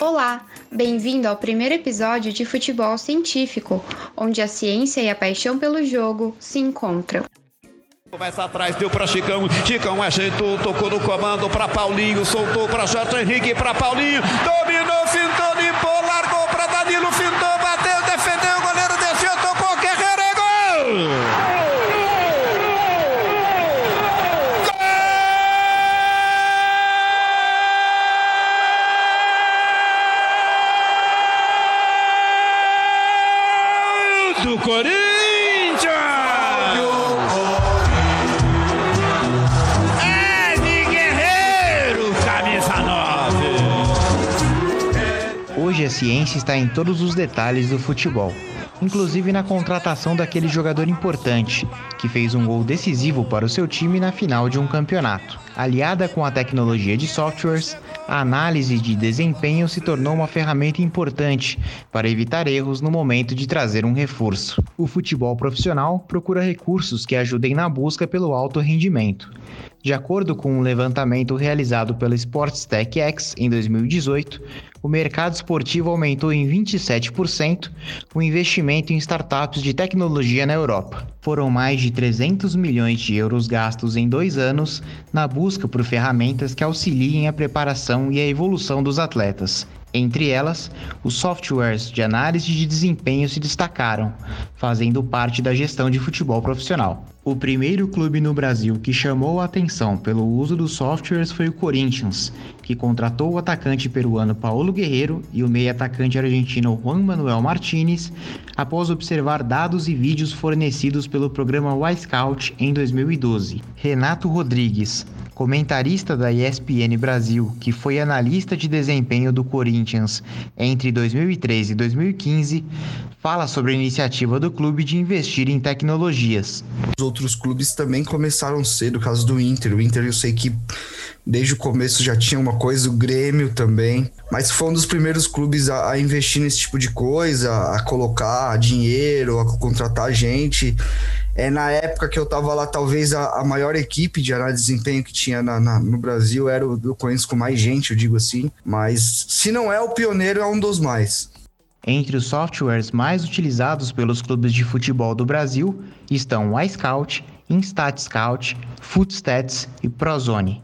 Olá, bem-vindo ao primeiro episódio de Futebol Científico, onde a ciência e a paixão pelo jogo se encontram. Começa atrás, deu para Chicão, Chicão ajeitou, tocou no comando para Paulinho, soltou para Jorge Henrique, para Paulinho, dominou, fintou, limpou, largou para Danilo, fintou, ciência está em todos os detalhes do futebol, inclusive na contratação daquele jogador importante que fez um gol decisivo para o seu time na final de um campeonato. Aliada com a tecnologia de softwares, a análise de desempenho se tornou uma ferramenta importante para evitar erros no momento de trazer um reforço. O futebol profissional procura recursos que ajudem na busca pelo alto rendimento. De acordo com um levantamento realizado pela Sports Tech X em 2018, o mercado esportivo aumentou em 27% o investimento em startups de tecnologia na Europa. Foram mais de 300 milhões de euros gastos em dois anos na busca por ferramentas que auxiliem a preparação e a evolução dos atletas. Entre elas, os softwares de análise de desempenho se destacaram, fazendo parte da gestão de futebol profissional. O primeiro clube no Brasil que chamou a atenção pelo uso dos softwares foi o Corinthians, que contratou o atacante peruano Paulo Guerreiro e o meio-atacante argentino Juan Manuel Martinez após observar dados e vídeos fornecidos pelo programa Y-Scout em 2012. Renato Rodrigues, comentarista da ESPN Brasil, que foi analista de desempenho do Corinthians entre 2013 e 2015, fala sobre a iniciativa do clube de investir em tecnologias. Os outros clubes também começaram cedo, o caso do Inter. O Inter eu sei que desde o começo já tinha uma coisa, o Grêmio também, mas foi um dos primeiros clubes a, a investir nesse tipo de coisa, a colocar dinheiro, a contratar gente. É, na época que eu tava lá, talvez a, a maior equipe de análise de desempenho que tinha na, na, no Brasil era o do Corinthians com mais gente, eu digo assim. Mas se não é o pioneiro, é um dos mais. Entre os softwares mais utilizados pelos clubes de futebol do Brasil estão o iScout, InStatScout, Footstats e Prozone.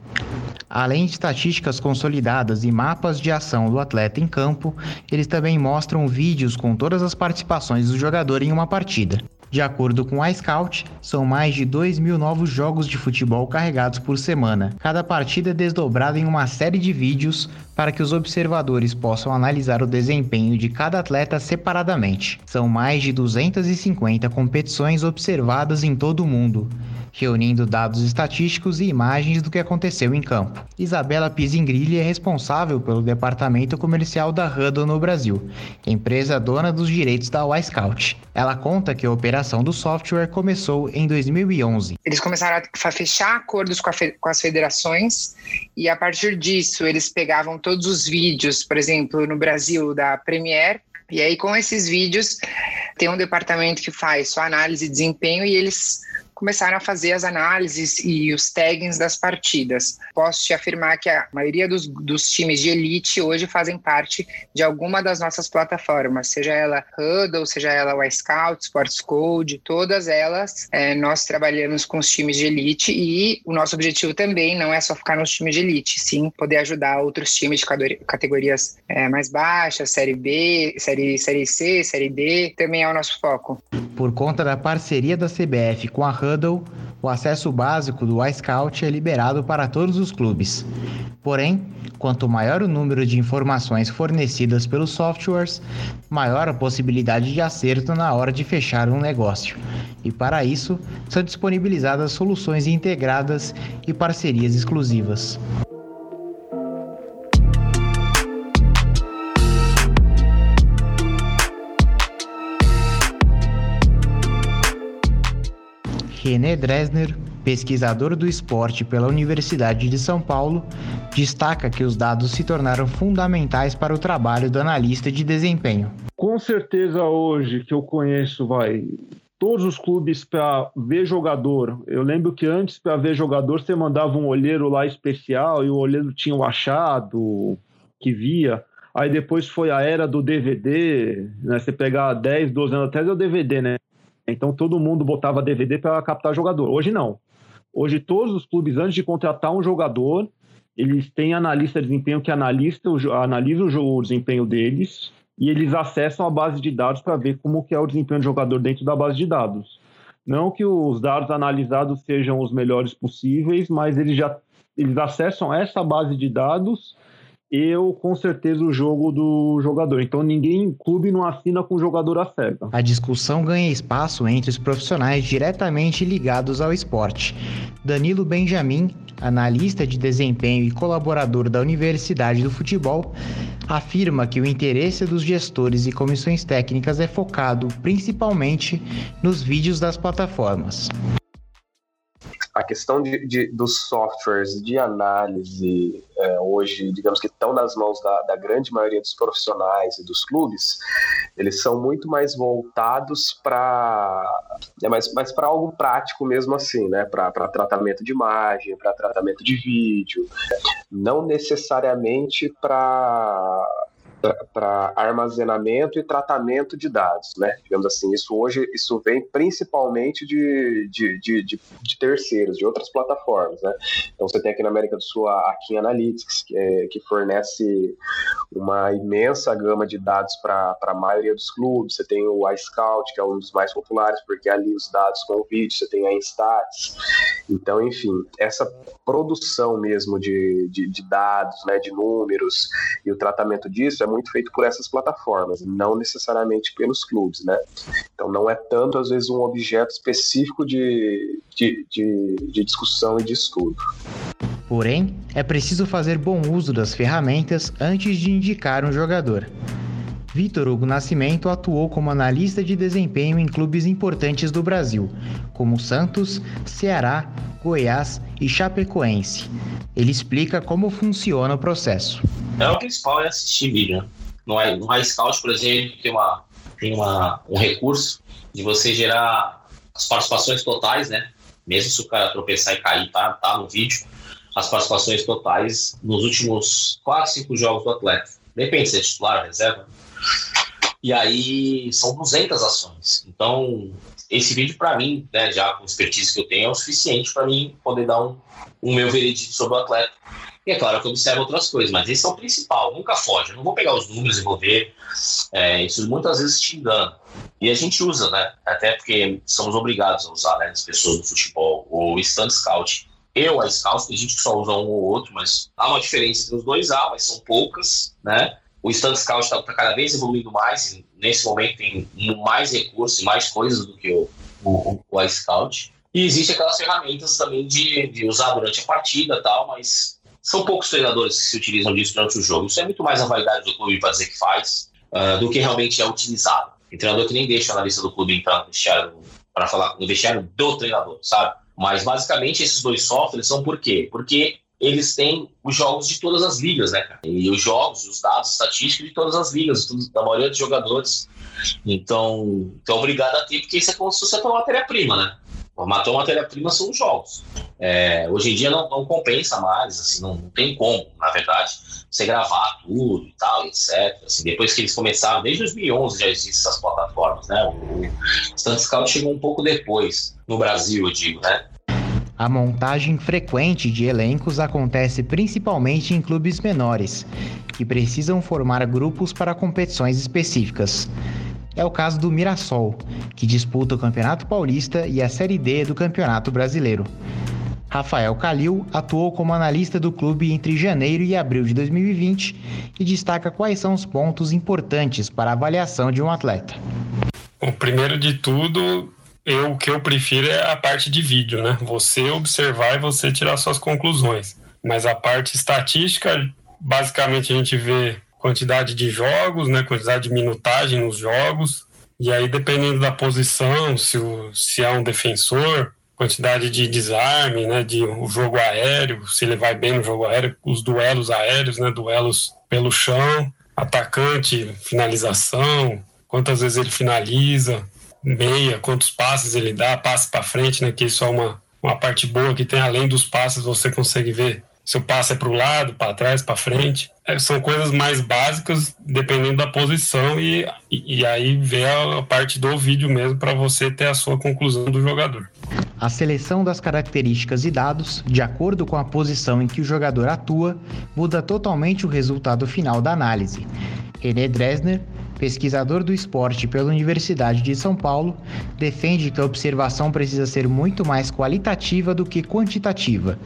Além de estatísticas consolidadas e mapas de ação do atleta em campo, eles também mostram vídeos com todas as participações do jogador em uma partida. De acordo com a Scout, são mais de 2 mil novos jogos de futebol carregados por semana. Cada partida é desdobrada em uma série de vídeos para que os observadores possam analisar o desempenho de cada atleta separadamente. São mais de 250 competições observadas em todo o mundo reunindo dados estatísticos e imagens do que aconteceu em campo. Isabela Pisingrilli é responsável pelo departamento comercial da Hudl no Brasil, empresa dona dos direitos da Y-Scout. Ela conta que a operação do software começou em 2011. Eles começaram a fechar acordos com, fe com as federações e a partir disso eles pegavam todos os vídeos, por exemplo, no Brasil da Premier, e aí com esses vídeos tem um departamento que faz só análise de desempenho e eles começaram a fazer as análises e os taggings das partidas. Posso te afirmar que a maioria dos, dos times de elite hoje fazem parte de alguma das nossas plataformas, seja ela Huddle, seja ela o Scout, Sports Code, todas elas é, nós trabalhamos com os times de elite e o nosso objetivo também não é só ficar nos times de elite, sim poder ajudar outros times de categorias é, mais baixas, Série B, série, série C, Série D, também é o nosso foco. Por conta da parceria da CBF com a Huddle, o acesso básico do iScout é liberado para todos os clubes. Porém, quanto maior o número de informações fornecidas pelos softwares, maior a possibilidade de acerto na hora de fechar um negócio. E para isso, são disponibilizadas soluções integradas e parcerias exclusivas. René Dresner, pesquisador do esporte pela Universidade de São Paulo, destaca que os dados se tornaram fundamentais para o trabalho do analista de desempenho. Com certeza hoje que eu conheço, vai todos os clubes para ver jogador. Eu lembro que antes para ver jogador você mandava um olheiro lá especial e o olheiro tinha o achado que via. Aí depois foi a era do DVD, né? Você pegar 10, 12 anos atrás é o DVD, né? Então todo mundo botava DVD para captar jogador. Hoje não. Hoje todos os clubes, antes de contratar um jogador, eles têm analista de desempenho que analista, analisa o, o desempenho deles e eles acessam a base de dados para ver como que é o desempenho do jogador dentro da base de dados. Não que os dados analisados sejam os melhores possíveis, mas eles já eles acessam essa base de dados eu com certeza o jogo do jogador. Então ninguém, clube não assina com o jogador a cega. A discussão ganha espaço entre os profissionais diretamente ligados ao esporte. Danilo Benjamin, analista de desempenho e colaborador da Universidade do Futebol, afirma que o interesse dos gestores e comissões técnicas é focado principalmente nos vídeos das plataformas a questão de, de, dos softwares de análise é, hoje, digamos que estão nas mãos da, da, grande maioria dos profissionais e dos clubes, eles são muito mais voltados para é, mais, mais para algo prático mesmo assim, né? Para tratamento de imagem, para tratamento de vídeo, não necessariamente para para armazenamento e tratamento de dados, né? Digamos assim, isso hoje isso vem principalmente de, de, de, de, de terceiros, de outras plataformas, né? Então você tem aqui na América do Sul a Akin Analytics, que, é, que fornece uma imensa gama de dados para a maioria dos clubes. Você tem o iScout, que é um dos mais populares, porque ali os dados com o vídeo, você tem a Instats. Então, enfim, essa produção mesmo de, de, de dados, né, de números e o tratamento disso é muito feito por essas plataformas, não necessariamente pelos clubes, né? Então não é tanto, às vezes, um objeto específico de, de, de, de discussão e de estudo. Porém, é preciso fazer bom uso das ferramentas antes de indicar um jogador. Vitor Hugo Nascimento atuou como analista de desempenho em clubes importantes do Brasil, como Santos, Ceará, Goiás e Chapecoense. Ele explica como funciona o processo. É o principal é assistir vídeo. Né? No, no iScout, por exemplo, tem, uma, tem uma, um recurso de você gerar as participações totais, né? Mesmo se o cara tropeçar e cair, tá, tá no vídeo, as participações totais nos últimos 4, 5 jogos do atleta. Depende se é titular, reserva. E aí são 200 ações. Então, esse vídeo, para mim, né, já com a expertise que eu tenho, é o suficiente para mim poder dar um, um meu veredito sobre o atleta. E é claro que eu observo outras coisas, mas esse é o principal, nunca foge. Eu não vou pegar os números e vou ver. É, isso muitas vezes te engana. E a gente usa, né? Até porque somos obrigados a usar, né? As pessoas do futebol, o Stand Scout. Eu, a Scout, tem gente que só usa um ou outro, mas há uma diferença entre os dois, há, mas são poucas, né? O Stand Scout está tá cada vez evoluindo mais, nesse momento tem mais recursos, mais coisas do que o, o, o iScout. E existem aquelas ferramentas também de, de usar durante a partida tal, mas são poucos treinadores que se utilizam disso durante o jogo. Isso é muito mais a vaidade do clube para dizer que faz uh, do que realmente é utilizado. Tem treinador que nem deixa a analista do clube entrar no vestiário para falar no vestiário do treinador, sabe? Mas basicamente esses dois softwares são por quê? Porque eles têm os jogos de todas as ligas, né, cara? E os jogos, os dados estatísticos de todas as ligas, da maioria dos jogadores. Então, então obrigado a ter, porque isso é como se fosse uma matéria-prima, né? Matou matéria-prima são os jogos. É, hoje em dia não, não compensa mais, assim, não, não, tem como, na verdade, você gravar tudo e tal, etc. Assim, depois que eles começaram, desde 2011 já existem essas plataformas, né? O, o Stunt Scout chegou um pouco depois, no Brasil, eu digo, né? A montagem frequente de elencos acontece principalmente em clubes menores, que precisam formar grupos para competições específicas. É o caso do Mirassol, que disputa o Campeonato Paulista e a Série D do Campeonato Brasileiro. Rafael Calil atuou como analista do clube entre janeiro e abril de 2020 e destaca quais são os pontos importantes para a avaliação de um atleta. O primeiro de tudo, eu, o que eu prefiro é a parte de vídeo, né? Você observar e você tirar suas conclusões. Mas a parte estatística, basicamente a gente vê quantidade de jogos, né? Quantidade de minutagem nos jogos. E aí, dependendo da posição, se, o, se é um defensor, quantidade de desarme, né? De o jogo aéreo, se ele vai bem no jogo aéreo, os duelos aéreos, né? Duelos pelo chão, atacante, finalização, quantas vezes ele finaliza meia, quantos passes ele dá, passe para frente, né? Que isso é uma, uma parte boa que tem além dos passes, você consegue ver se o passe é para o lado, para trás, para frente. É, são coisas mais básicas, dependendo da posição, e, e aí vê a, a parte do vídeo mesmo para você ter a sua conclusão do jogador. A seleção das características e dados, de acordo com a posição em que o jogador atua, muda totalmente o resultado final da análise. René Dresner, pesquisador do esporte pela Universidade de São Paulo, defende que a observação precisa ser muito mais qualitativa do que quantitativa,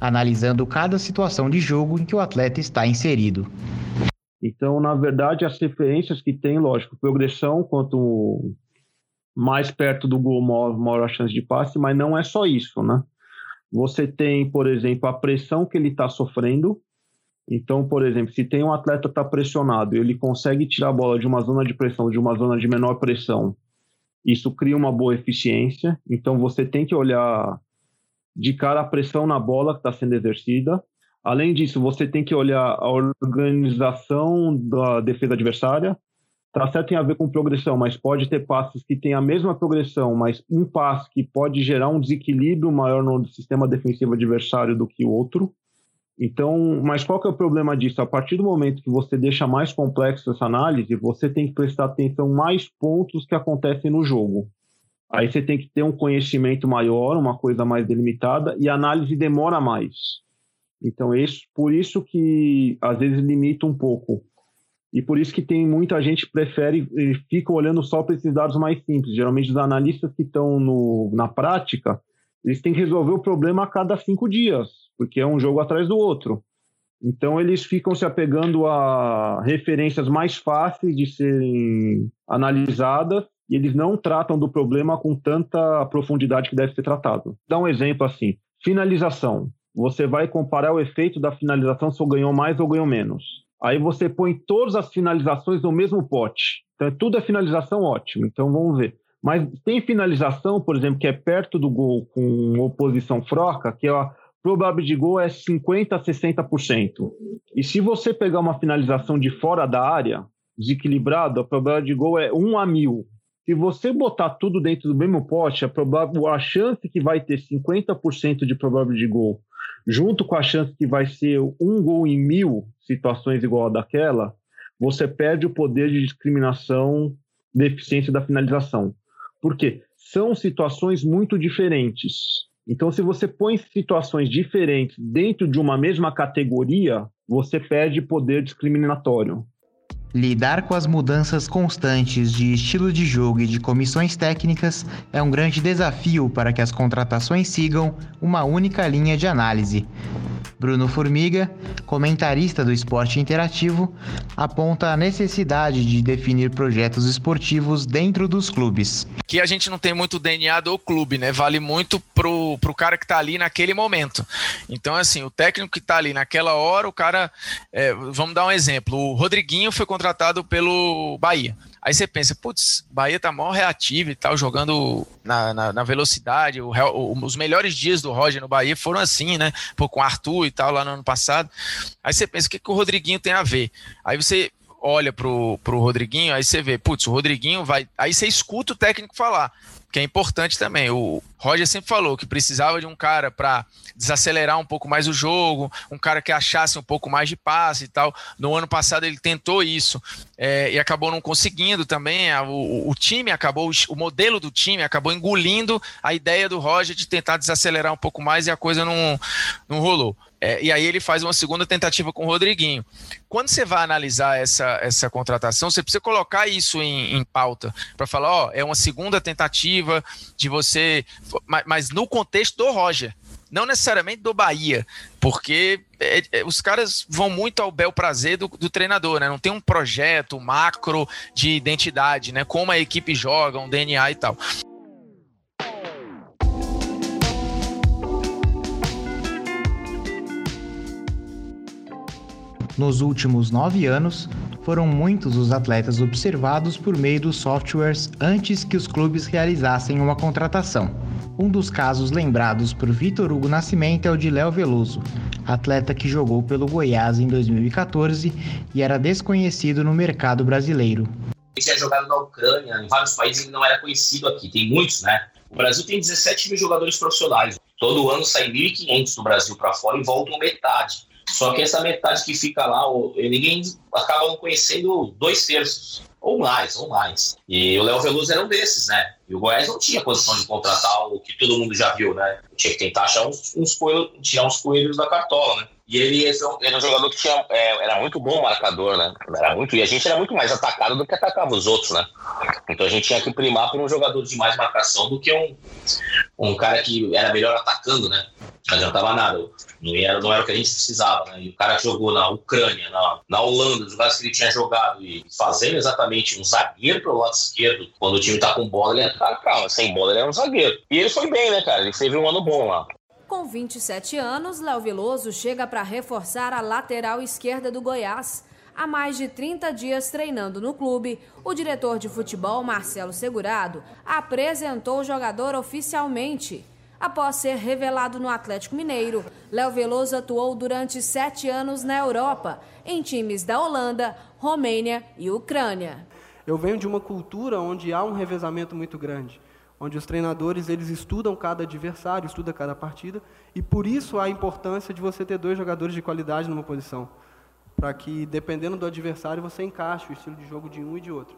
analisando cada situação de jogo em que o atleta está inserido. Então, na verdade, as referências que tem, lógico, progressão, quanto mais perto do gol, maior, maior a chance de passe, mas não é só isso, né? Você tem, por exemplo, a pressão que ele está sofrendo, então, por exemplo, se tem um atleta está pressionado ele consegue tirar a bola de uma zona de pressão, de uma zona de menor pressão, isso cria uma boa eficiência. Então, você tem que olhar de cara a pressão na bola que está sendo exercida. Além disso, você tem que olhar a organização da defesa adversária. Tá certo tem a ver com progressão, mas pode ter passes que têm a mesma progressão, mas um passe que pode gerar um desequilíbrio maior no sistema defensivo adversário do que o outro. Então, mas qual que é o problema disso? A partir do momento que você deixa mais complexo essa análise, você tem que prestar atenção mais pontos que acontecem no jogo. Aí você tem que ter um conhecimento maior, uma coisa mais delimitada, e a análise demora mais. Então, isso, por isso que às vezes limita um pouco. E por isso que tem muita gente que prefere e fica olhando só para esses dados mais simples. Geralmente, os analistas que estão na prática, eles têm que resolver o problema a cada cinco dias porque é um jogo atrás do outro. Então eles ficam se apegando a referências mais fáceis de serem analisadas e eles não tratam do problema com tanta profundidade que deve ser tratado. Dá um exemplo assim: finalização. Você vai comparar o efeito da finalização se eu ganhou mais ou ganhou menos. Aí você põe todas as finalizações no mesmo pote. Então tudo é finalização ótimo. Então vamos ver. Mas tem finalização, por exemplo, que é perto do gol com oposição froca, que é a probabilidade de gol é 50% a 60%. E se você pegar uma finalização de fora da área, desequilibrado, a probabilidade de gol é 1 a 1000. Se você botar tudo dentro do mesmo pote, a, a chance que vai ter 50% de probabilidade de gol, junto com a chance que vai ser um gol em mil situações igual a daquela, você perde o poder de discriminação de eficiência da finalização. Por quê? São situações muito diferentes. Então, se você põe situações diferentes dentro de uma mesma categoria, você perde poder discriminatório. Lidar com as mudanças constantes de estilo de jogo e de comissões técnicas é um grande desafio para que as contratações sigam uma única linha de análise. Bruno Formiga, comentarista do esporte interativo, aponta a necessidade de definir projetos esportivos dentro dos clubes. Que a gente não tem muito DNA do clube, né? Vale muito pro, pro cara que tá ali naquele momento. Então, assim, o técnico que tá ali naquela hora, o cara. É, vamos dar um exemplo. O Rodriguinho foi contratado pelo Bahia. Aí você pensa, putz, Bahia tá mó reativo e tal, jogando na, na, na velocidade. O, o, os melhores dias do Roger no Bahia foram assim, né? Pô, com o Arthur e tal, lá no ano passado. Aí você pensa, o que, que o Rodriguinho tem a ver? Aí você olha pro, pro Rodriguinho, aí você vê, putz, o Rodriguinho vai. Aí você escuta o técnico falar que é importante também. O Roger sempre falou que precisava de um cara para desacelerar um pouco mais o jogo, um cara que achasse um pouco mais de passe e tal. No ano passado ele tentou isso é, e acabou não conseguindo também. O, o, time acabou, o modelo do time acabou engolindo a ideia do Roger de tentar desacelerar um pouco mais e a coisa não, não rolou. É, e aí ele faz uma segunda tentativa com o Rodriguinho. Quando você vai analisar essa, essa contratação, você precisa colocar isso em, em pauta para falar, ó, é uma segunda tentativa de você, mas, mas, no contexto do Roger, não necessariamente do Bahia, porque é, é, os caras vão muito ao bel prazer do, do, treinador, né? Não tem um projeto macro de identidade, né? Como a equipe joga, um DNA e tal. Nos últimos nove anos, foram muitos os atletas observados por meio dos softwares antes que os clubes realizassem uma contratação. Um dos casos lembrados por Vitor Hugo Nascimento é o de Léo Veloso, atleta que jogou pelo Goiás em 2014 e era desconhecido no mercado brasileiro. Ele tinha jogado na Ucrânia, em vários países ele não era conhecido aqui, tem muitos, né? O Brasil tem 17 mil jogadores profissionais Todo ano sai 1.500 do Brasil para fora e voltam metade. Só que essa metade que fica lá, ninguém acaba não conhecendo dois terços, ou mais, ou mais. E o Léo Veloso era um desses, né? E o Goiás não tinha condição de contratar o que todo mundo já viu, né? Tinha que tentar achar uns, uns coelhos, tirar uns coelhos da cartola, né? E ele era um jogador que tinha, é, era muito bom marcador, né? Era muito, e a gente era muito mais atacado do que atacava os outros, né? Então a gente tinha que primar por um jogador de mais marcação do que um, um cara que era melhor atacando, né? Não adiantava nada. Não era, não era o que a gente precisava, né? E o cara que jogou na Ucrânia, na, na Holanda, os jogadores que ele tinha jogado e fazendo exatamente um zagueiro pro lado esquerdo, quando o time tá com bola, ele entra, calma, sem bola ele é um zagueiro. E ele foi bem, né, cara? Ele teve um ano bom lá. Com 27 anos, Léo Veloso chega para reforçar a lateral esquerda do Goiás. Há mais de 30 dias treinando no clube, o diretor de futebol, Marcelo Segurado, apresentou o jogador oficialmente. Após ser revelado no Atlético Mineiro, Léo Veloso atuou durante sete anos na Europa, em times da Holanda, Romênia e Ucrânia. Eu venho de uma cultura onde há um revezamento muito grande onde os treinadores eles estudam cada adversário, estudam cada partida, e por isso a importância de você ter dois jogadores de qualidade numa posição, para que dependendo do adversário você encaixe o estilo de jogo de um e de outro.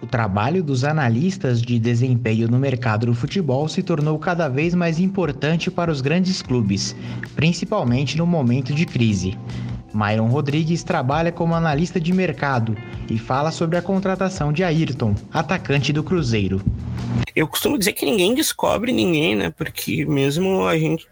O trabalho dos analistas de desempenho no mercado do futebol se tornou cada vez mais importante para os grandes clubes, principalmente no momento de crise. Myron Rodrigues trabalha como analista de mercado e fala sobre a contratação de Ayrton, atacante do Cruzeiro. Eu costumo dizer que ninguém descobre ninguém, né? Porque mesmo a gente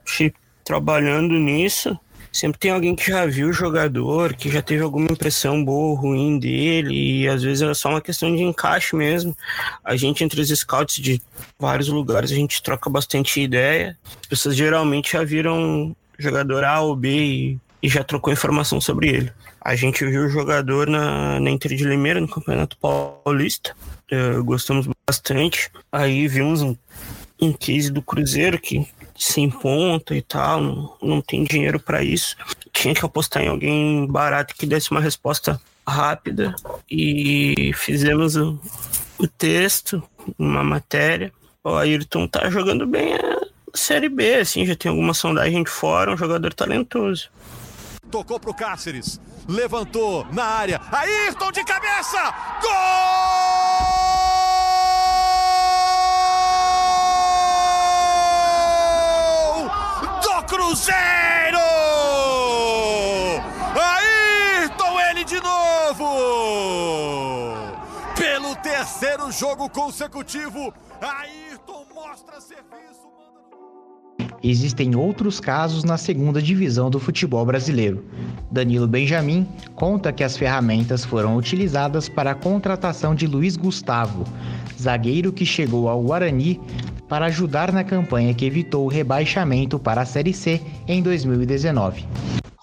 trabalhando nisso, sempre tem alguém que já viu o jogador, que já teve alguma impressão boa ou ruim dele, e às vezes é só uma questão de encaixe mesmo. A gente, entre os scouts de vários lugares, a gente troca bastante ideia. As pessoas geralmente já viram jogador A ou B e e já trocou informação sobre ele. A gente viu o jogador na, na Inter de Limeira, no Campeonato Paulista. Uh, gostamos bastante. Aí vimos um, um case do Cruzeiro que sem ponta e tal, não, não tem dinheiro para isso. Tinha que apostar em alguém barato que desse uma resposta rápida. E fizemos o, o texto, uma matéria. O Ayrton tá jogando bem a Série B, assim, já tem alguma sondagem de fora, um jogador talentoso. Tocou pro Cáceres. Levantou na área. Ayrton de cabeça! Gol! Do Cruzeiro! Ayrton, ele de novo! Pelo terceiro jogo consecutivo, Ayrton mostra serviço. Existem outros casos na segunda divisão do futebol brasileiro. Danilo Benjamin conta que as ferramentas foram utilizadas para a contratação de Luiz Gustavo, zagueiro que chegou ao Guarani para ajudar na campanha que evitou o rebaixamento para a Série C em 2019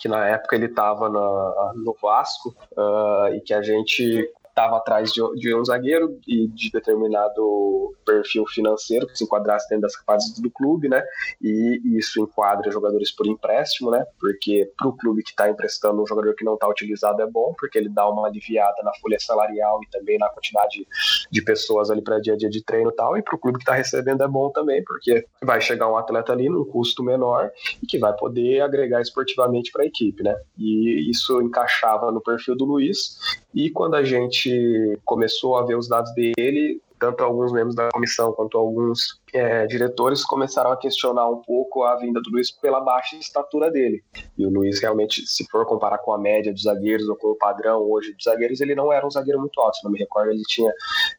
que na época ele estava no Vasco uh, e que a gente estava atrás de, de, um zagueiro e de determinado perfil financeiro que se enquadrasse dentro das capacidades do clube, né? E isso enquadra jogadores por empréstimo, né? Porque para o clube que está emprestando um jogador que não está utilizado é bom, porque ele dá uma aliviada na folha salarial e também na quantidade de pessoas ali para dia a dia de treino e tal. E para o clube que está recebendo é bom também, porque vai chegar um atleta ali num custo menor e que vai poder agregar esportivamente para a equipe, né? E isso encaixava no perfil do Luiz. E quando a gente gente começou a ver os dados dele, tanto alguns membros da comissão quanto alguns é, diretores começaram a questionar um pouco a vinda do Luiz pela baixa estatura dele. E o Luiz realmente, se for comparar com a média dos zagueiros ou com o padrão hoje dos zagueiros, ele não era um zagueiro muito alto. Se não me recordo, ele tinha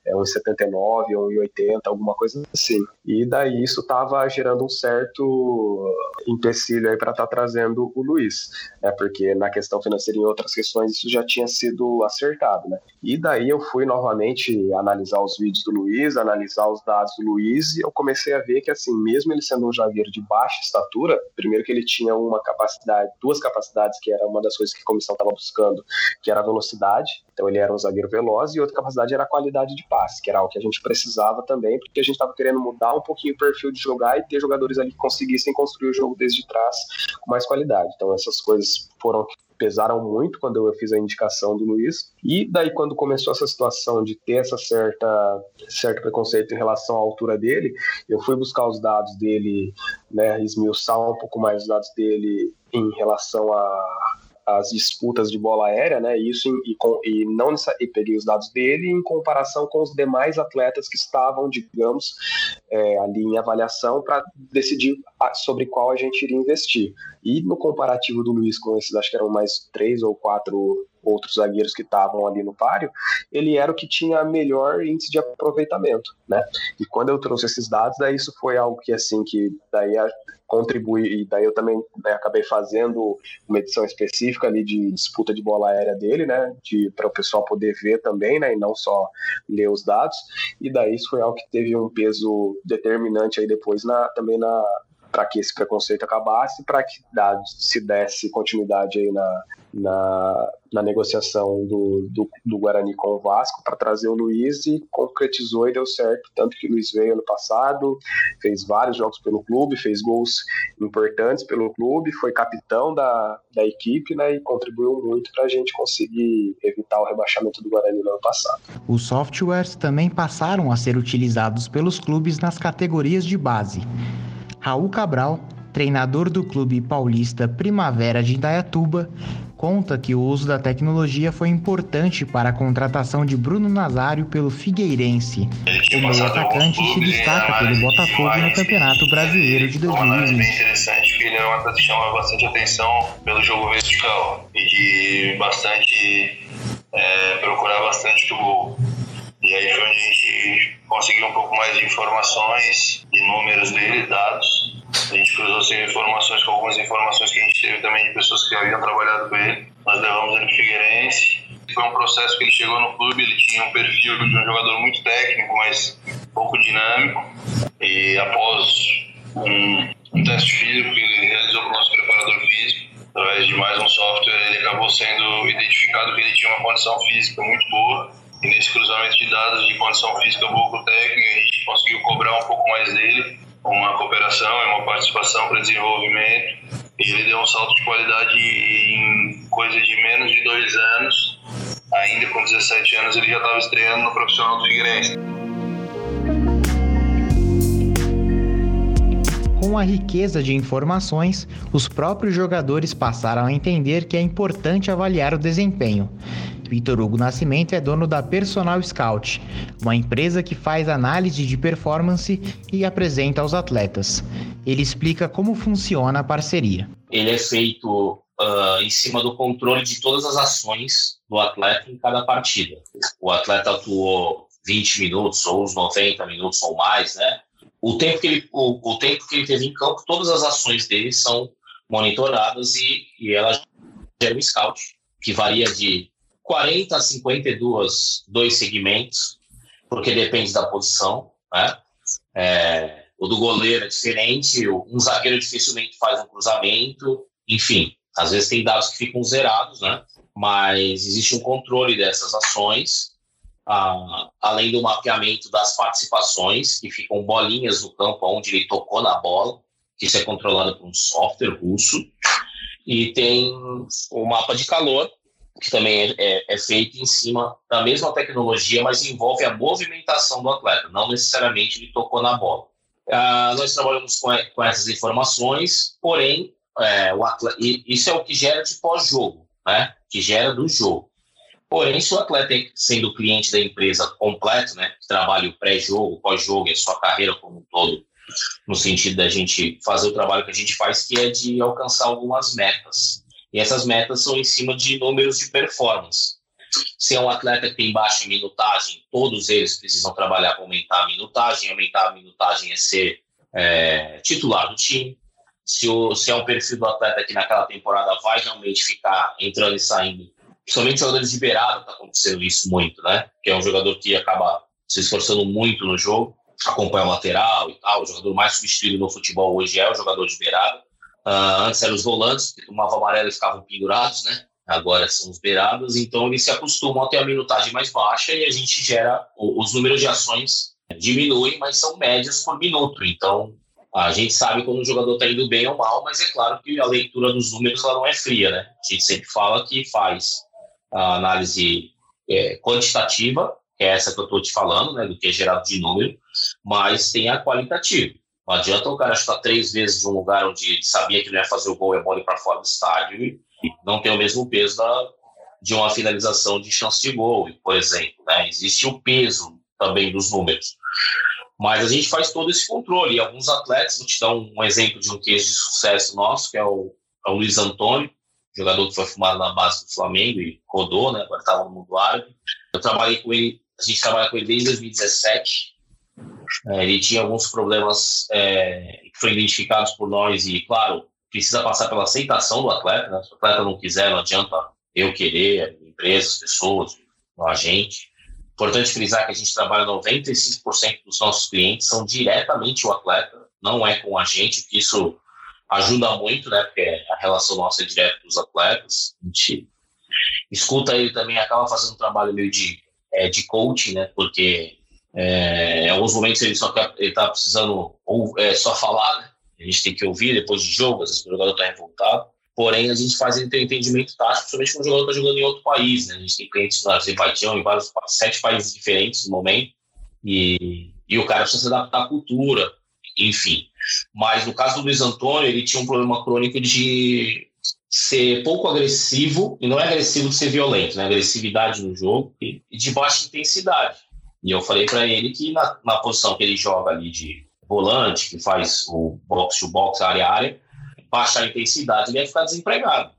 é, uns 79, 1,80, alguma coisa assim. E daí isso estava gerando um certo empecilho aí para estar tá trazendo o Luiz, né? Porque na questão financeira e em outras questões isso já tinha sido acertado, né? E daí eu fui novamente analisar os vídeos do Luiz, analisar os dados do Luiz e eu comecei a ver que, assim, mesmo ele sendo um zagueiro de baixa estatura, primeiro que ele tinha uma capacidade, duas capacidades, que era uma das coisas que a comissão estava buscando, que era a velocidade, então ele era um zagueiro veloz, e outra capacidade era a qualidade de passe, que era o que a gente precisava também, porque a gente estava querendo mudar um pouquinho o perfil de jogar e ter jogadores ali que conseguissem construir o jogo desde trás com mais qualidade. Então essas coisas foram pesaram muito quando eu fiz a indicação do Luiz. E daí, quando começou essa situação de ter essa certa certo preconceito em relação à altura dele, eu fui buscar os dados dele, né, esmiuçar um pouco mais os dados dele em relação a as disputas de bola aérea, né? Isso e, com, e não e peguei os dados dele em comparação com os demais atletas que estavam, digamos, é, ali em avaliação para decidir sobre qual a gente iria investir. E no comparativo do Luiz com esses, acho que eram mais três ou quatro outros zagueiros que estavam ali no páreo, ele era o que tinha melhor índice de aproveitamento, né? E quando eu trouxe esses dados, daí isso foi algo que assim que daí contribuir, e daí eu também né, acabei fazendo uma edição específica ali de disputa de bola aérea dele, né, de para o pessoal poder ver também, né, e não só ler os dados, e daí isso foi algo que teve um peso determinante aí depois na, também na para que esse preconceito acabasse, para que se desse continuidade aí na, na, na negociação do, do, do, Guarani com o Vasco para trazer o Luiz e concretizou e deu certo. Tanto que o Luiz veio ano passado, fez vários jogos pelo clube, fez gols importantes pelo clube, foi capitão da, da equipe né, e contribuiu muito para a gente conseguir evitar o rebaixamento do Guarani no ano passado. Os softwares também passaram a ser utilizados pelos clubes nas categorias de base. Raul Cabral, treinador do clube paulista Primavera de Indaiatuba, conta que o uso da tecnologia foi importante para a contratação de Bruno Nazário pelo Figueirense. O meio atacante se destaca pelo Botafogo no Campeonato Brasileiro de 2020. bem interessante porque ele é um atleta que chama bastante atenção pelo jogo vertical e de bastante é, procurar bastante o gol. E aí foi onde a gente conseguiu um pouco mais de informações e números dele, dados. A gente cruzou essas informações com algumas informações que a gente teve também de pessoas que haviam trabalhado com ele. Nós levamos ele no Figueirense. Foi um processo que ele chegou no clube, ele tinha um perfil de um jogador muito técnico, mas pouco dinâmico. E após um, um teste físico que ele realizou para o nosso preparador físico, através de mais um software, ele acabou sendo identificado que ele tinha uma condição física muito boa e nesse cruzamento de dados de condição física boa com técnica, a gente conseguiu cobrar um pouco mais dele, uma cooperação e uma participação para desenvolvimento. E ele deu um salto de qualidade em coisa de menos de dois anos. Ainda com 17 anos, ele já estava estreando no profissional do Figueirense. Com a riqueza de informações, os próprios jogadores passaram a entender que é importante avaliar o desempenho. Vitor Hugo Nascimento é dono da Personal Scout, uma empresa que faz análise de performance e apresenta aos atletas. Ele explica como funciona a parceria. Ele é feito uh, em cima do controle de todas as ações do atleta em cada partida. O atleta atuou 20 minutos, ou uns 90 minutos ou mais, né? O tempo que ele, o, o tempo que ele teve em campo, todas as ações dele são monitoradas e, e ela gera um scout, que varia de 40 a 52 dois segmentos, porque depende da posição, né? É, o do goleiro é diferente, um zagueiro dificilmente faz um cruzamento, enfim, às vezes tem dados que ficam zerados, né? Mas existe um controle dessas ações, ah, além do mapeamento das participações, que ficam bolinhas no campo onde ele tocou na bola, que isso é controlado por um software russo, e tem o mapa de calor, que também é, é, é, feito em cima da mesma tecnologia, mas envolve a movimentação do atleta, não necessariamente ele tocou na bola. Ah, nós trabalhamos com, com, essas informações, porém, é, atleta, isso é o que gera de pós-jogo, né? que gera do jogo. Porém, se o atleta, sendo cliente da empresa completo, né, que trabalha o pré-jogo, pós-jogo e a sua carreira como um todo, no sentido da gente fazer o trabalho que a gente faz, que é de alcançar algumas metas e essas metas são em cima de números de performance. Se é um atleta que tem baixa minutagem, todos eles precisam trabalhar para aumentar a minutagem. Aumentar a minutagem é ser é, titular do time. Se, o, se é um perfil do atleta que naquela temporada vai realmente ficar entrando e saindo, principalmente jogadores beirada, está acontecendo isso muito, né? Que é um jogador que acaba se esforçando muito no jogo, acompanha o lateral e tal. O jogador mais substituído no futebol hoje é o jogador de. Uh, antes eram os volantes, amarelo e ficavam pendurados, né? Agora são os beirados, então eles se acostumam a ter a minutagem mais baixa e a gente gera, os números de ações diminuem, mas são médias por minuto. Então, A gente sabe quando o jogador está indo bem ou mal, mas é claro que a leitura dos números ela não é fria, né? A gente sempre fala que faz a análise é, quantitativa, que é essa que eu estou te falando, né, do que é gerado de número, mas tem a qualitativa. Não adianta o cara chutar três vezes de um lugar onde ele sabia que não ia fazer o gol e a bola para fora do estádio e não tem o mesmo peso da, de uma finalização de chance de gol, por exemplo. Né? Existe o peso também dos números. Mas a gente faz todo esse controle. E alguns atletas, vou te dar um, exemplo de um case de sucesso nosso, que é o, é o Luiz Antônio, jogador que foi formado na base do Flamengo e rodou, né? agora estava no mundo árabe. Eu trabalhei com ele, a gente trabalha com ele desde 2017. É, ele tinha alguns problemas é, que foram identificados por nós e, claro, precisa passar pela aceitação do atleta. Né? Se o atleta não quiser, não adianta eu querer, a empresa, as pessoas, a gente. Importante frisar que a gente trabalha 95% dos nossos clientes são diretamente o atleta, não é com a gente, que isso ajuda muito, né? Porque a relação nossa é direta com os atletas. A gente escuta ele também, acaba fazendo um trabalho meio de, é, de coaching, né? Porque é, em alguns momentos ele só ele tá precisando ou é, só falar, né? A gente tem que ouvir depois de jogo, às vezes o jogador está revoltado. Porém, a gente faz entendimento tático, principalmente quando o jogador está jogando em outro país. Né? A gente tem clientes no Azerbaijão, em vários sete países diferentes no momento, e, e o cara precisa se adaptar à cultura, enfim. Mas no caso do Luiz Antônio, ele tinha um problema crônico de ser pouco agressivo, e não é agressivo de ser violento, né? Agressividade no jogo e de baixa intensidade. E eu falei para ele que na, na, posição que ele joga ali de volante, que faz o box to box, área a área, baixar a intensidade, ele ia ficar desempregado.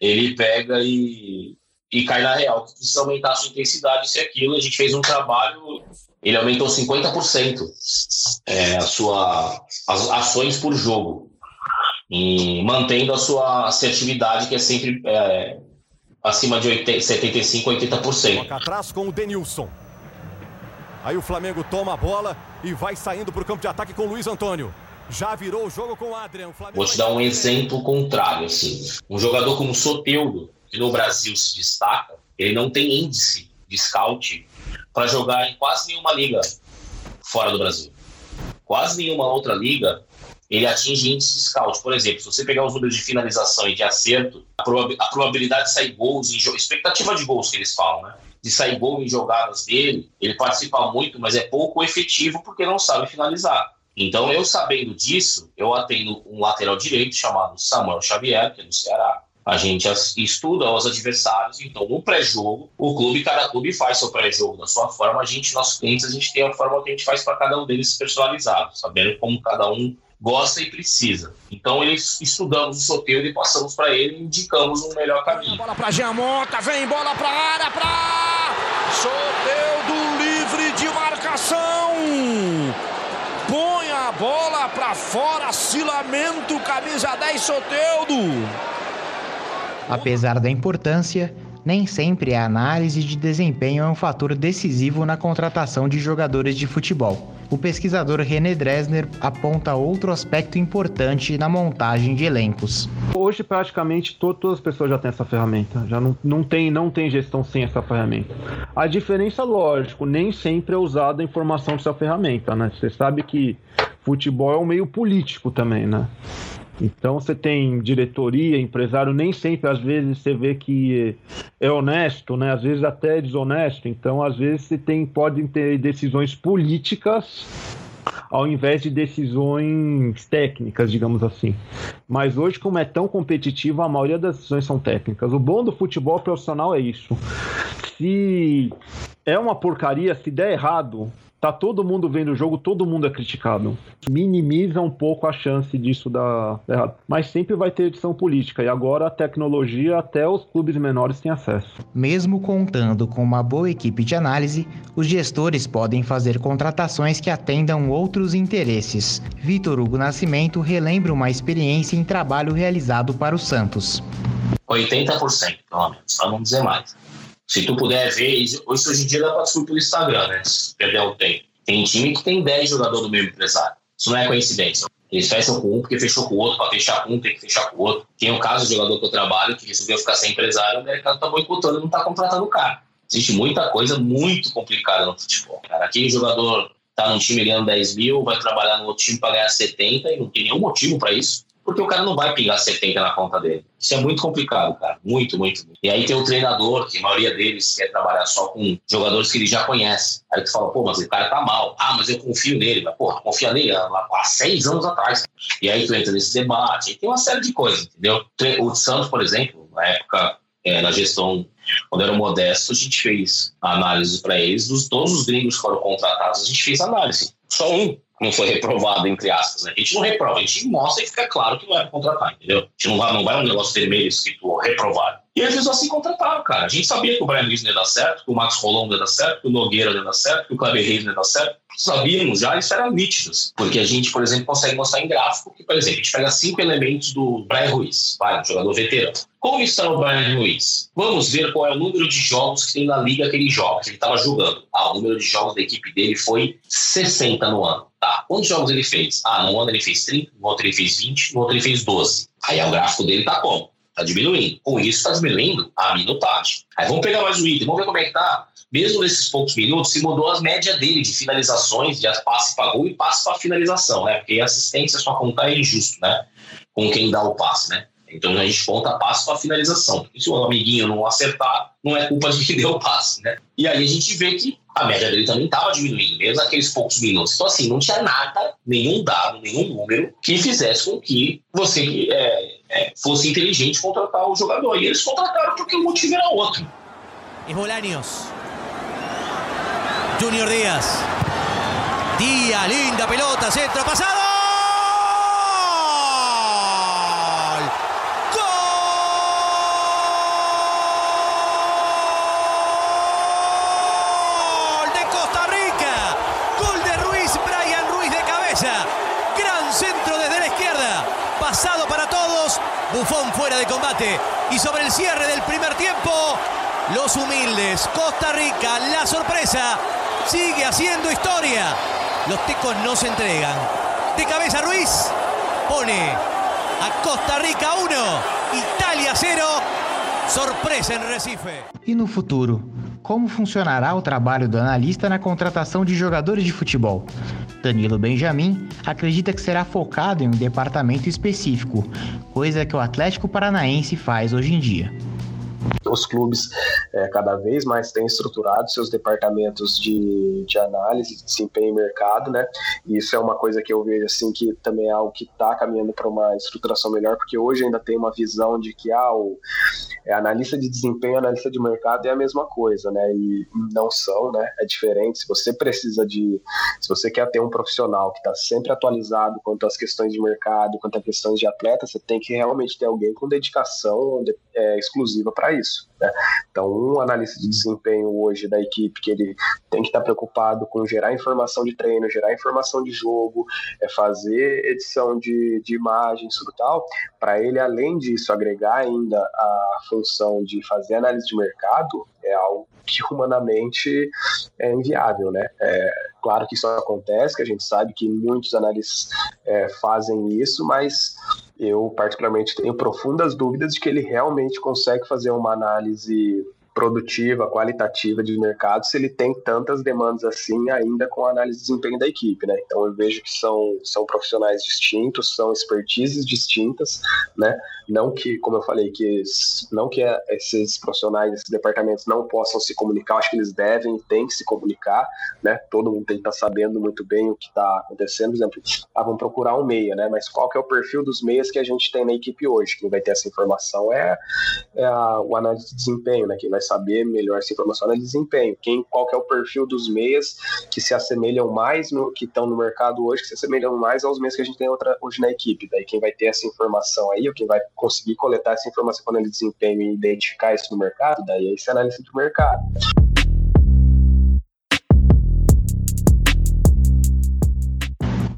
Ele pega e, e cai na real, que precisa aumentar a sua intensidade, isso e aquilo. A gente fez um trabalho, ele aumentou 50% é, a sua, as ações por jogo, e mantendo a sua assertividade, que é sempre é, acima de 80, 75%, 80%. Toca atrás com o Denilson. Aí o Flamengo toma a bola e vai saindo para o campo de ataque com o Luiz Antônio. Já virou o jogo com o Adrian. O Vou te dar um exemplo contrário. Assim. Um jogador como o Soteudo, que no Brasil se destaca, ele não tem índice de scout para jogar em quase nenhuma liga fora do Brasil. Quase nenhuma outra liga ele atinge índice de scout. Por exemplo, se você pegar os números de finalização e de acerto, a, probabilidade de sair gols, em expectativa de gols que eles falam, né? De sair gol em jogadas dele, ele participa muito, mas é pouco efetivo porque não sabe finalizar. Então, eu sabendo disso, eu atendo um lateral direito chamado Samuel Xavier, que é do Ceará. A gente estuda os adversários, então no pré-jogo, o clube, cada clube faz seu pré-jogo da sua forma. A gente, nossos clientes, a gente tem a forma que a gente faz para cada um deles personalizado, sabendo como cada um gosta e precisa. Então, eles estudamos o sorteio e passamos para ele e indicamos um melhor caminho. Bola para Giamota, vem bola para a área, para sorteio do livre de marcação põe a bola para fora, Silamento, camisa 10, Soteudo. Apesar da importância, nem sempre a análise de desempenho é um fator decisivo na contratação de jogadores de futebol. O pesquisador René Dresner aponta outro aspecto importante na montagem de elencos. Hoje, praticamente, todas as pessoas já têm essa ferramenta. Já não, não, tem, não tem gestão sem essa ferramenta. A diferença, lógico, nem sempre é usada a informação dessa ferramenta, né? Você sabe que futebol é um meio político também, né? Então você tem diretoria, empresário, nem sempre às vezes você vê que é honesto, né? Às vezes até é desonesto. Então às vezes você tem podem ter decisões políticas ao invés de decisões técnicas, digamos assim. Mas hoje, como é tão competitivo, a maioria das decisões são técnicas. O bom do futebol profissional é isso. Se é uma porcaria, se der errado, tá todo mundo vendo o jogo, todo mundo é criticado. Minimiza um pouco a chance disso dar errado. Mas sempre vai ter edição política e agora a tecnologia até os clubes menores têm acesso. Mesmo contando com uma boa equipe de análise, os gestores podem fazer contratações que atendam outros interesses. Vitor Hugo Nascimento relembra uma experiência em trabalho realizado para o Santos. 80%, pelo menos, para não dizer mais. Se tu puder ver, hoje, hoje em dia dá para descobrir pelo Instagram, né? Se perder o tempo. Tem time que tem 10 jogadores do mesmo empresário. Isso não é coincidência. Eles fecham com um porque fechou com o outro, para fechar com um tem que fechar com o outro. Tem um caso de jogador que eu trabalho que resolveu ficar sem empresário, o mercado tá boicotando e não tá contratando o cara. Existe muita coisa muito complicada no futebol. Cara. Aquele jogador tá num time ganhando 10 mil, vai trabalhar no outro time para ganhar 70 e não tem nenhum motivo para isso porque o cara não vai pingar 70 na conta dele. Isso é muito complicado, cara. Muito, muito. E aí tem o treinador, que a maioria deles quer trabalhar só com jogadores que ele já conhece. Aí tu fala, pô, mas o cara tá mal. Ah, mas eu confio nele. Mas, porra, confia nele há, há seis anos atrás. E aí tu entra nesse debate. E tem uma série de coisas, entendeu? O Santos, por exemplo, na época, é, na gestão, quando era modesto, a gente fez análise para eles. Dos todos os gringos que foram contratados, a gente fez análise. Só um não foi reprovado, entre aspas. Né? A gente não reprova, a gente mostra e fica claro que não é para contratar, entendeu? A gente não vai, não vai um negócio vermelho escrito reprovado. E eles assim contrataram, cara. A gente sabia que o Brian Luiz não ia dar certo, que o Max Rolon não ia dar certo, que o Nogueira não ia dar certo, que o Kleber Reis não ia dar certo. Sabíamos já, isso era nítido. Assim. Porque a gente, por exemplo, consegue mostrar em gráfico que, por exemplo, a gente pega cinco elementos do Brian Ruiz, vai, um jogador veterano. Como está o Brian Ruiz? Vamos ver qual é o número de jogos que tem na liga que ele joga, que ele estava jogando. Ah, o número de jogos da equipe dele foi 60 no ano. Tá, quantos jogos ele fez? Ah, no ano ele fez 30, no outro ele fez 20, no outro ele fez 12. Aí o gráfico dele tá como? Tá diminuindo. Com isso, tá diminuindo a minutagem. Aí vamos pegar mais o item, vamos ver como é que tá. Mesmo nesses poucos minutos, se mudou as médias dele de finalizações, de passe para gol e passe para finalização, né? Porque assistência só contar é injusto, né? Com quem dá o passe, né? Então a gente conta passe para finalização. Porque se o amiguinho não acertar, não é culpa de quem deu o passe, né? E aí a gente vê que a média dele também estava diminuindo, mesmo naqueles poucos minutos. Então, assim, não tinha nada, nenhum dado, nenhum número que fizesse com que você é, é, fosse inteligente contratar o jogador. E eles contrataram porque o motivo era outro. E Bolaños. Junior Díaz. Díaz, linda pelota, centro, pasado. Bufón fuera de combate. Y sobre el cierre del primer tiempo, los humildes. Costa Rica, la sorpresa. Sigue haciendo historia. Los tecos no se entregan. De cabeza Ruiz pone a Costa Rica 1, Italia 0. Surpresa em Recife. E no futuro, como funcionará o trabalho do analista na contratação de jogadores de futebol? Danilo Benjamin acredita que será focado em um departamento específico, coisa que o Atlético Paranaense faz hoje em dia os clubes é, cada vez mais têm estruturado seus departamentos de, de análise, de desempenho e mercado, né? E isso é uma coisa que eu vejo assim que também é algo que está caminhando para uma estruturação melhor, porque hoje ainda tem uma visão de que ah, o é, analista de desempenho, analista de mercado é a mesma coisa, né? E não são, né? É diferente. Se você precisa de, se você quer ter um profissional que está sempre atualizado quanto às questões de mercado, quanto às questões de atleta, você tem que realmente ter alguém com dedicação é, exclusiva para isso. Né? Então, um analista de desempenho hoje da equipe que ele tem que estar preocupado com gerar informação de treino, gerar informação de jogo, é fazer edição de, de imagens, tudo tal, para ele, além disso, agregar ainda a função de fazer análise de mercado, é algo que humanamente é inviável, né? É, claro que isso acontece, que a gente sabe que muitos analistas é, fazem isso, mas eu particularmente tenho profundas dúvidas de que ele realmente consegue fazer uma análise produtiva, qualitativa de mercado, se ele tem tantas demandas assim ainda com a análise de desempenho da equipe, né? Então eu vejo que são, são profissionais distintos, são expertises distintas, né? Não que, como eu falei, que não que esses profissionais, esses departamentos não possam se comunicar, acho que eles devem e têm que se comunicar, né? Todo mundo tem que estar sabendo muito bem o que está acontecendo. Por exemplo, ah, vamos procurar um meia, né? Mas qual que é o perfil dos meias que a gente tem na equipe hoje? Quem vai ter essa informação é, é a, o análise de desempenho, né? Quem vai saber melhor essa informação é de desempenho. Quem, qual que é o perfil dos meias que se assemelham mais no que estão no mercado hoje, que se assemelham mais aos meias que a gente tem outra, hoje na equipe. Daí quem vai ter essa informação aí, ou quem vai conseguir coletar essa informação quando ele desempenho e identificar isso no mercado, daí é esse análise de mercado.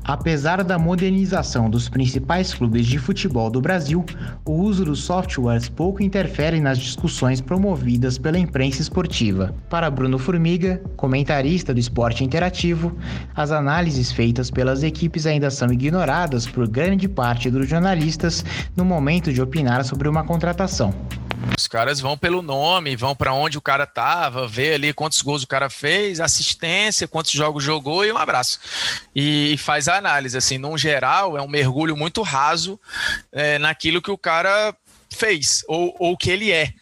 Apesar da modernização dos principais clubes de futebol do Brasil, o uso dos softwares pouco interfere nas discussões promovidas pela imprensa esportiva. Para Bruno Formiga, comentarista do esporte interativo, as análises feitas pelas equipes ainda são ignoradas por grande parte dos jornalistas no momento de opinar sobre uma contratação. Os caras vão pelo nome, vão para onde o cara tava, vê ali quantos gols o cara fez, assistência, quantos jogos jogou e um abraço. E faz a análise, assim, num geral, é um mergulho muito raso é, naquilo que o cara fez ou o que ele é.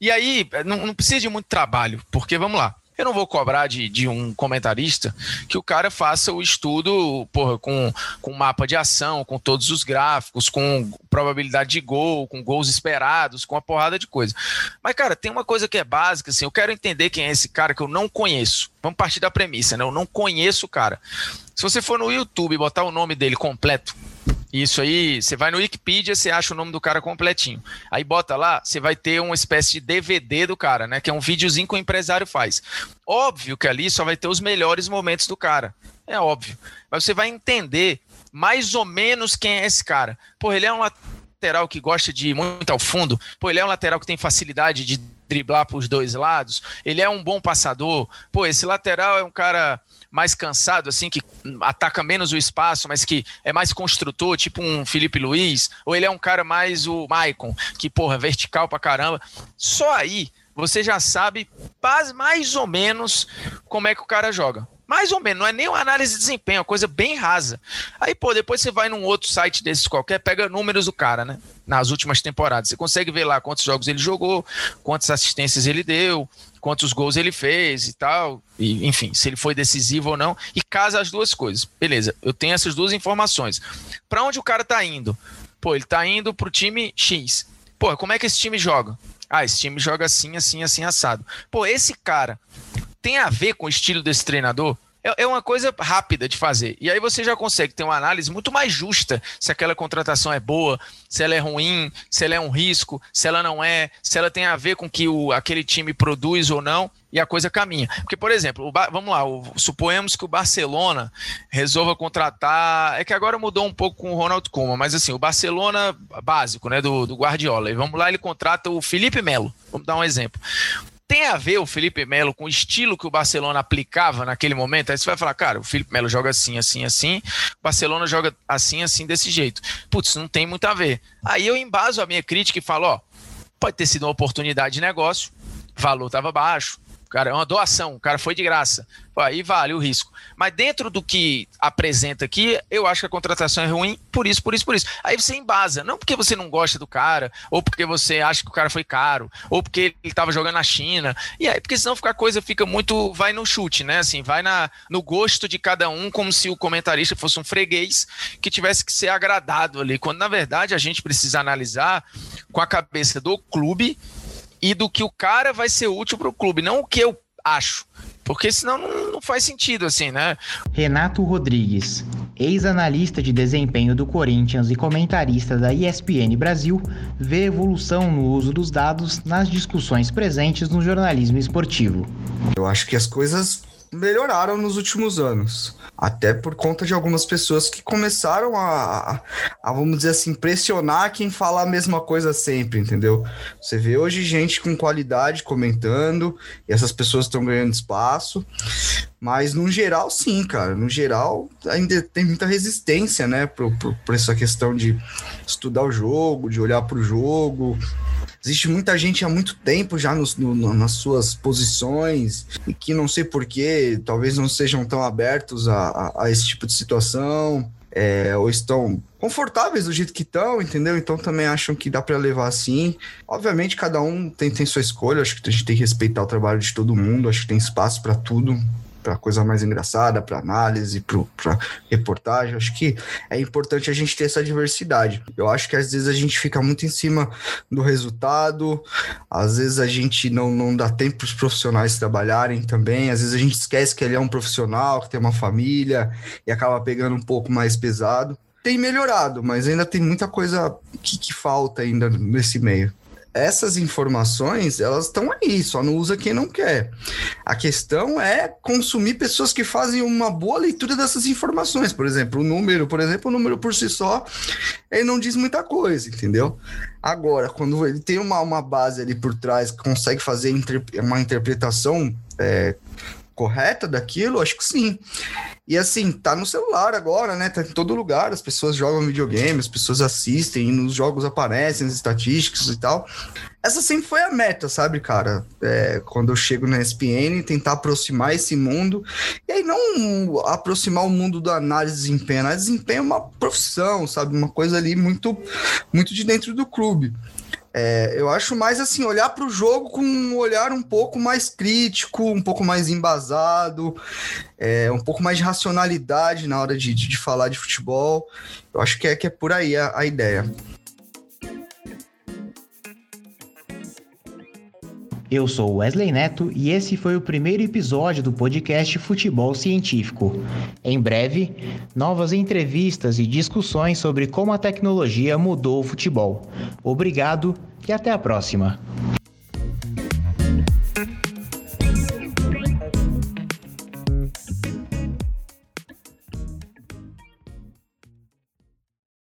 E aí, não, não precisa de muito trabalho, porque vamos lá. Eu não vou cobrar de, de um comentarista que o cara faça o estudo porra, com, com mapa de ação, com todos os gráficos, com probabilidade de gol, com gols esperados, com uma porrada de coisa. Mas, cara, tem uma coisa que é básica, assim, eu quero entender quem é esse cara que eu não conheço. Vamos partir da premissa, né? Eu não conheço o cara. Se você for no YouTube e botar o nome dele completo, isso aí, você vai no Wikipedia, você acha o nome do cara completinho. Aí bota lá, você vai ter uma espécie de DVD do cara, né? Que é um videozinho que o empresário faz. Óbvio que ali só vai ter os melhores momentos do cara. É óbvio. Mas você vai entender mais ou menos quem é esse cara. Pô, ele é um lateral que gosta de ir muito ao fundo. Pô, ele é um lateral que tem facilidade de driblar para os dois lados. Ele é um bom passador. Pô, esse lateral é um cara mais cansado, assim, que ataca menos o espaço, mas que é mais construtor, tipo um Felipe Luiz, ou ele é um cara mais o Maicon, que, porra, vertical pra caramba. Só aí você já sabe mais ou menos como é que o cara joga. Mais ou menos, não é nem uma análise de desempenho, é uma coisa bem rasa. Aí, pô, depois você vai num outro site desses qualquer, pega números do cara, né? Nas últimas temporadas. Você consegue ver lá quantos jogos ele jogou, quantas assistências ele deu, quantos gols ele fez e tal. E, enfim, se ele foi decisivo ou não. E casa as duas coisas. Beleza, eu tenho essas duas informações. Para onde o cara tá indo? Pô, ele tá indo pro time X. Pô, como é que esse time joga? Ah, esse time joga assim, assim, assim, assado. Pô, esse cara tem a ver com o estilo desse treinador? É, é uma coisa rápida de fazer. E aí você já consegue ter uma análise muito mais justa se aquela contratação é boa, se ela é ruim, se ela é um risco, se ela não é, se ela tem a ver com que o, aquele time produz ou não, e a coisa caminha. Porque, por exemplo, vamos lá, o, suponhamos que o Barcelona resolva contratar. É que agora mudou um pouco com o Ronald Koeman, mas assim, o Barcelona básico, né, do, do Guardiola. E vamos lá, ele contrata o Felipe Melo. Vamos dar um exemplo tem a ver o Felipe Melo com o estilo que o Barcelona aplicava naquele momento? Aí você vai falar, cara, o Felipe Melo joga assim, assim, assim, Barcelona joga assim, assim, desse jeito. Putz, não tem muito a ver. Aí eu embaso a minha crítica e falo, ó, pode ter sido uma oportunidade de negócio, valor estava baixo, cara, é uma doação, o cara foi de graça. Pô, aí vale o risco. Mas dentro do que apresenta aqui, eu acho que a contratação é ruim, por isso, por isso, por isso. Aí você embasa, não porque você não gosta do cara, ou porque você acha que o cara foi caro, ou porque ele estava jogando na China. E aí, porque senão fica a coisa fica muito. vai no chute, né? Assim, vai na, no gosto de cada um, como se o comentarista fosse um freguês que tivesse que ser agradado ali. Quando na verdade a gente precisa analisar com a cabeça do clube e do que o cara vai ser útil para o clube, não o que eu acho. Porque senão não, não faz sentido assim, né? Renato Rodrigues, ex-analista de desempenho do Corinthians e comentarista da ESPN Brasil, vê evolução no uso dos dados nas discussões presentes no jornalismo esportivo. Eu acho que as coisas melhoraram nos últimos anos. Até por conta de algumas pessoas que começaram a, a, vamos dizer assim, pressionar quem fala a mesma coisa sempre, entendeu? Você vê hoje gente com qualidade comentando, e essas pessoas estão ganhando espaço. Mas no geral, sim, cara. No geral, ainda tem muita resistência, né? Por essa questão de estudar o jogo, de olhar para o jogo, Existe muita gente há muito tempo já no, no, nas suas posições e que não sei porquê, talvez não sejam tão abertos a, a, a esse tipo de situação. É, ou estão confortáveis do jeito que estão, entendeu? Então também acham que dá para levar assim. Obviamente, cada um tem, tem sua escolha, acho que a gente tem que respeitar o trabalho de todo mundo, acho que tem espaço para tudo para coisa mais engraçada, para análise, para reportagem. Acho que é importante a gente ter essa diversidade. Eu acho que às vezes a gente fica muito em cima do resultado, às vezes a gente não, não dá tempo para os profissionais trabalharem também, às vezes a gente esquece que ele é um profissional, que tem uma família e acaba pegando um pouco mais pesado. Tem melhorado, mas ainda tem muita coisa que, que falta ainda nesse meio essas informações, elas estão aí, só não usa quem não quer. A questão é consumir pessoas que fazem uma boa leitura dessas informações. Por exemplo, o número, por exemplo, o número por si só, ele não diz muita coisa, entendeu? Agora, quando ele tem uma, uma base ali por trás, consegue fazer uma interpretação é, correta daquilo, acho que sim. E assim, tá no celular agora, né? Tá em todo lugar, as pessoas jogam videogame, as pessoas assistem, nos jogos aparecem as estatísticas e tal. essa sempre foi a meta, sabe, cara? É, quando eu chego na ESPN, tentar aproximar esse mundo. E aí, não aproximar o mundo da análise de desempenho. A desempenho é uma profissão, sabe? Uma coisa ali muito, muito de dentro do clube. É, eu acho mais assim, olhar para o jogo com um olhar um pouco mais crítico, um pouco mais embasado, é, um pouco mais de racionalidade na hora de, de, de, falar de futebol. Eu acho que é, que é por aí a, a ideia. Eu sou Wesley Neto e esse foi o primeiro episódio do podcast Futebol Científico. Em breve, novas entrevistas e discussões sobre como a tecnologia mudou o futebol. Obrigado e até a próxima.